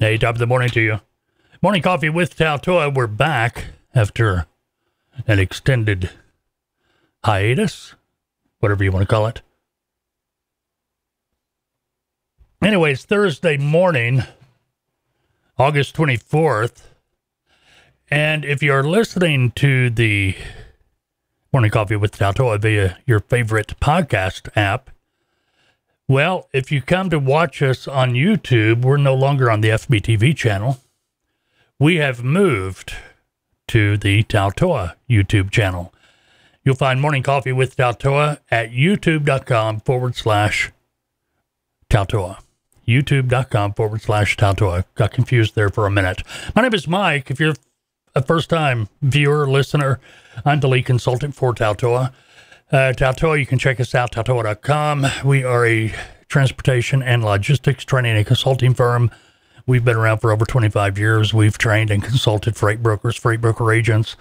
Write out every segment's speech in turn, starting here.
Hey, top of the morning to you. Morning coffee with Taltoa. We're back after an extended hiatus, whatever you want to call it. Anyways, Thursday morning, August 24th. And if you're listening to the Morning Coffee with Taltoa via your favorite podcast app, well, if you come to watch us on YouTube, we're no longer on the FBTV channel. We have moved to the Taltoa YouTube channel. You'll find Morning Coffee with Taltoa at youtube.com forward slash Taltoa. YouTube.com forward slash Taltoa. Got confused there for a minute. My name is Mike. If you're a first time viewer, listener, I'm the lead consultant for Taltoa. Uh, Taltoa, you can check us out, taltoa.com. We are a transportation and logistics training and consulting firm. We've been around for over 25 years. We've trained and consulted freight brokers, freight broker agents,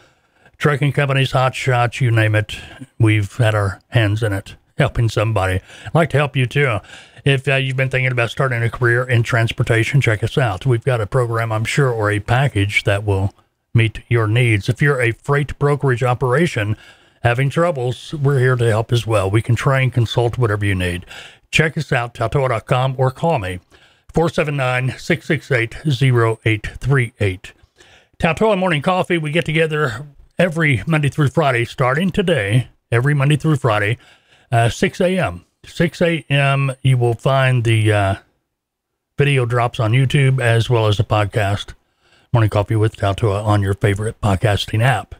trucking companies, hot shots, you name it. We've had our hands in it, helping somebody. I'd like to help you too. If uh, you've been thinking about starting a career in transportation, check us out. We've got a program, I'm sure, or a package that will meet your needs. If you're a freight brokerage operation, having troubles, we're here to help as well. We can try and consult, whatever you need. Check us out, taltoa.com, or call me, 479 668 0838. Taltoa Morning Coffee, we get together every Monday through Friday, starting today, every Monday through Friday, uh, 6 a.m. 6 a.m., you will find the uh, video drops on YouTube as well as the podcast, Morning Coffee with Taltoa, on your favorite podcasting app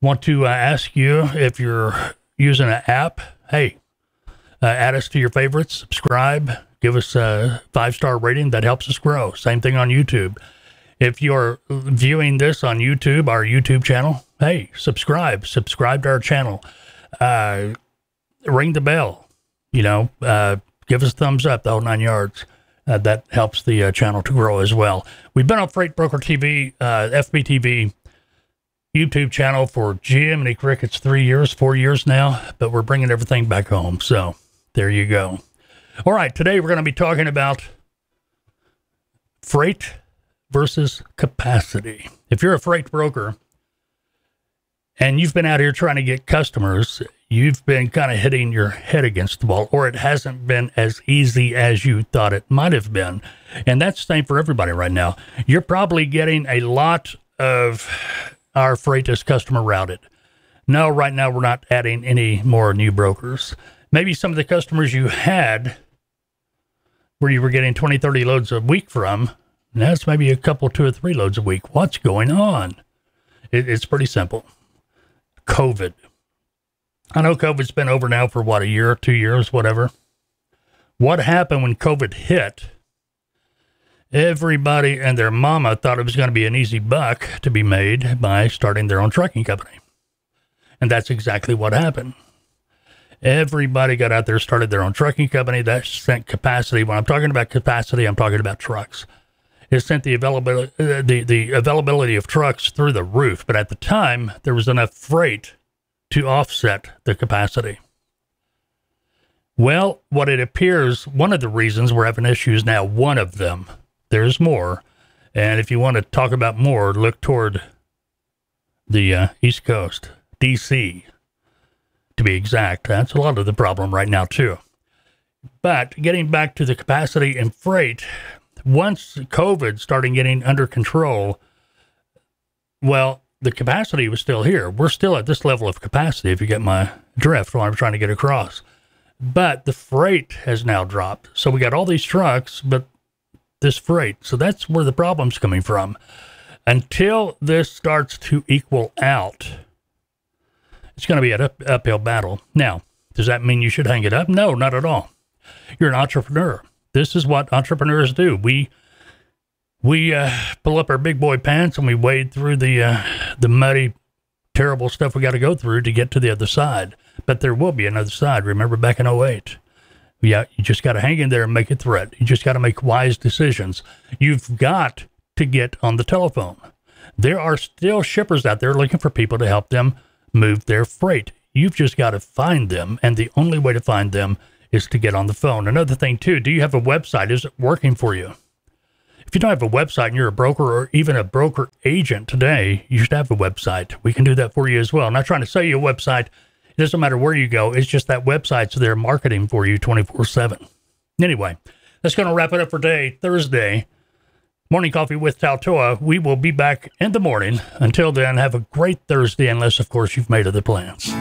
want to uh, ask you if you're using an app, hey, uh, add us to your favorites, subscribe, give us a five star rating. That helps us grow. Same thing on YouTube. If you're viewing this on YouTube, our YouTube channel, hey, subscribe, subscribe to our channel, uh, ring the bell, you know, uh, give us a thumbs up, the whole nine yards. Uh, that helps the uh, channel to grow as well. We've been on Freight Broker TV, uh, FBTV YouTube channel for Jiminy Crickets three years, four years now, but we're bringing everything back home. So there you go. All right, today we're going to be talking about freight versus capacity. If you're a freight broker and you've been out here trying to get customers, you've been kind of hitting your head against the wall, or it hasn't been as easy as you thought it might have been. And that's the same for everybody right now. You're probably getting a lot of our freight is customer routed. No, right now we're not adding any more new brokers. Maybe some of the customers you had where you were getting 20, 30 loads a week from, now it's maybe a couple, two or three loads a week. What's going on? It, it's pretty simple. COVID. I know COVID's been over now for what, a year, two years, whatever. What happened when COVID hit? Everybody and their mama thought it was going to be an easy buck to be made by starting their own trucking company. And that's exactly what happened. Everybody got out there, started their own trucking company. That sent capacity. When I'm talking about capacity, I'm talking about trucks. It sent the availability, uh, the, the availability of trucks through the roof. But at the time, there was enough freight to offset the capacity. Well, what it appears, one of the reasons we're having issues now, one of them there's more. And if you want to talk about more, look toward the uh, East Coast, DC, to be exact. That's a lot of the problem right now, too. But getting back to the capacity and freight, once COVID started getting under control, well, the capacity was still here. We're still at this level of capacity, if you get my drift, what I'm trying to get across. But the freight has now dropped. So we got all these trucks, but this freight. So that's where the problem's coming from. Until this starts to equal out, it's going to be an up, uphill battle. Now, does that mean you should hang it up? No, not at all. You're an entrepreneur. This is what entrepreneurs do. We we uh, pull up our big boy pants and we wade through the uh, the muddy, terrible stuff we got to go through to get to the other side. But there will be another side. Remember back in 08 yeah, you just got to hang in there and make a threat. You just got to make wise decisions. You've got to get on the telephone. There are still shippers out there looking for people to help them move their freight. You've just got to find them, and the only way to find them is to get on the phone. Another thing, too, do you have a website? Is it working for you? If you don't have a website and you're a broker or even a broker agent today, you should have a website. We can do that for you as well. I'm not trying to sell you a website. It doesn't matter where you go. It's just that website's there marketing for you 24 7. Anyway, that's going to wrap it up for today, Thursday. Morning Coffee with Taltoa. We will be back in the morning. Until then, have a great Thursday, unless, of course, you've made other plans.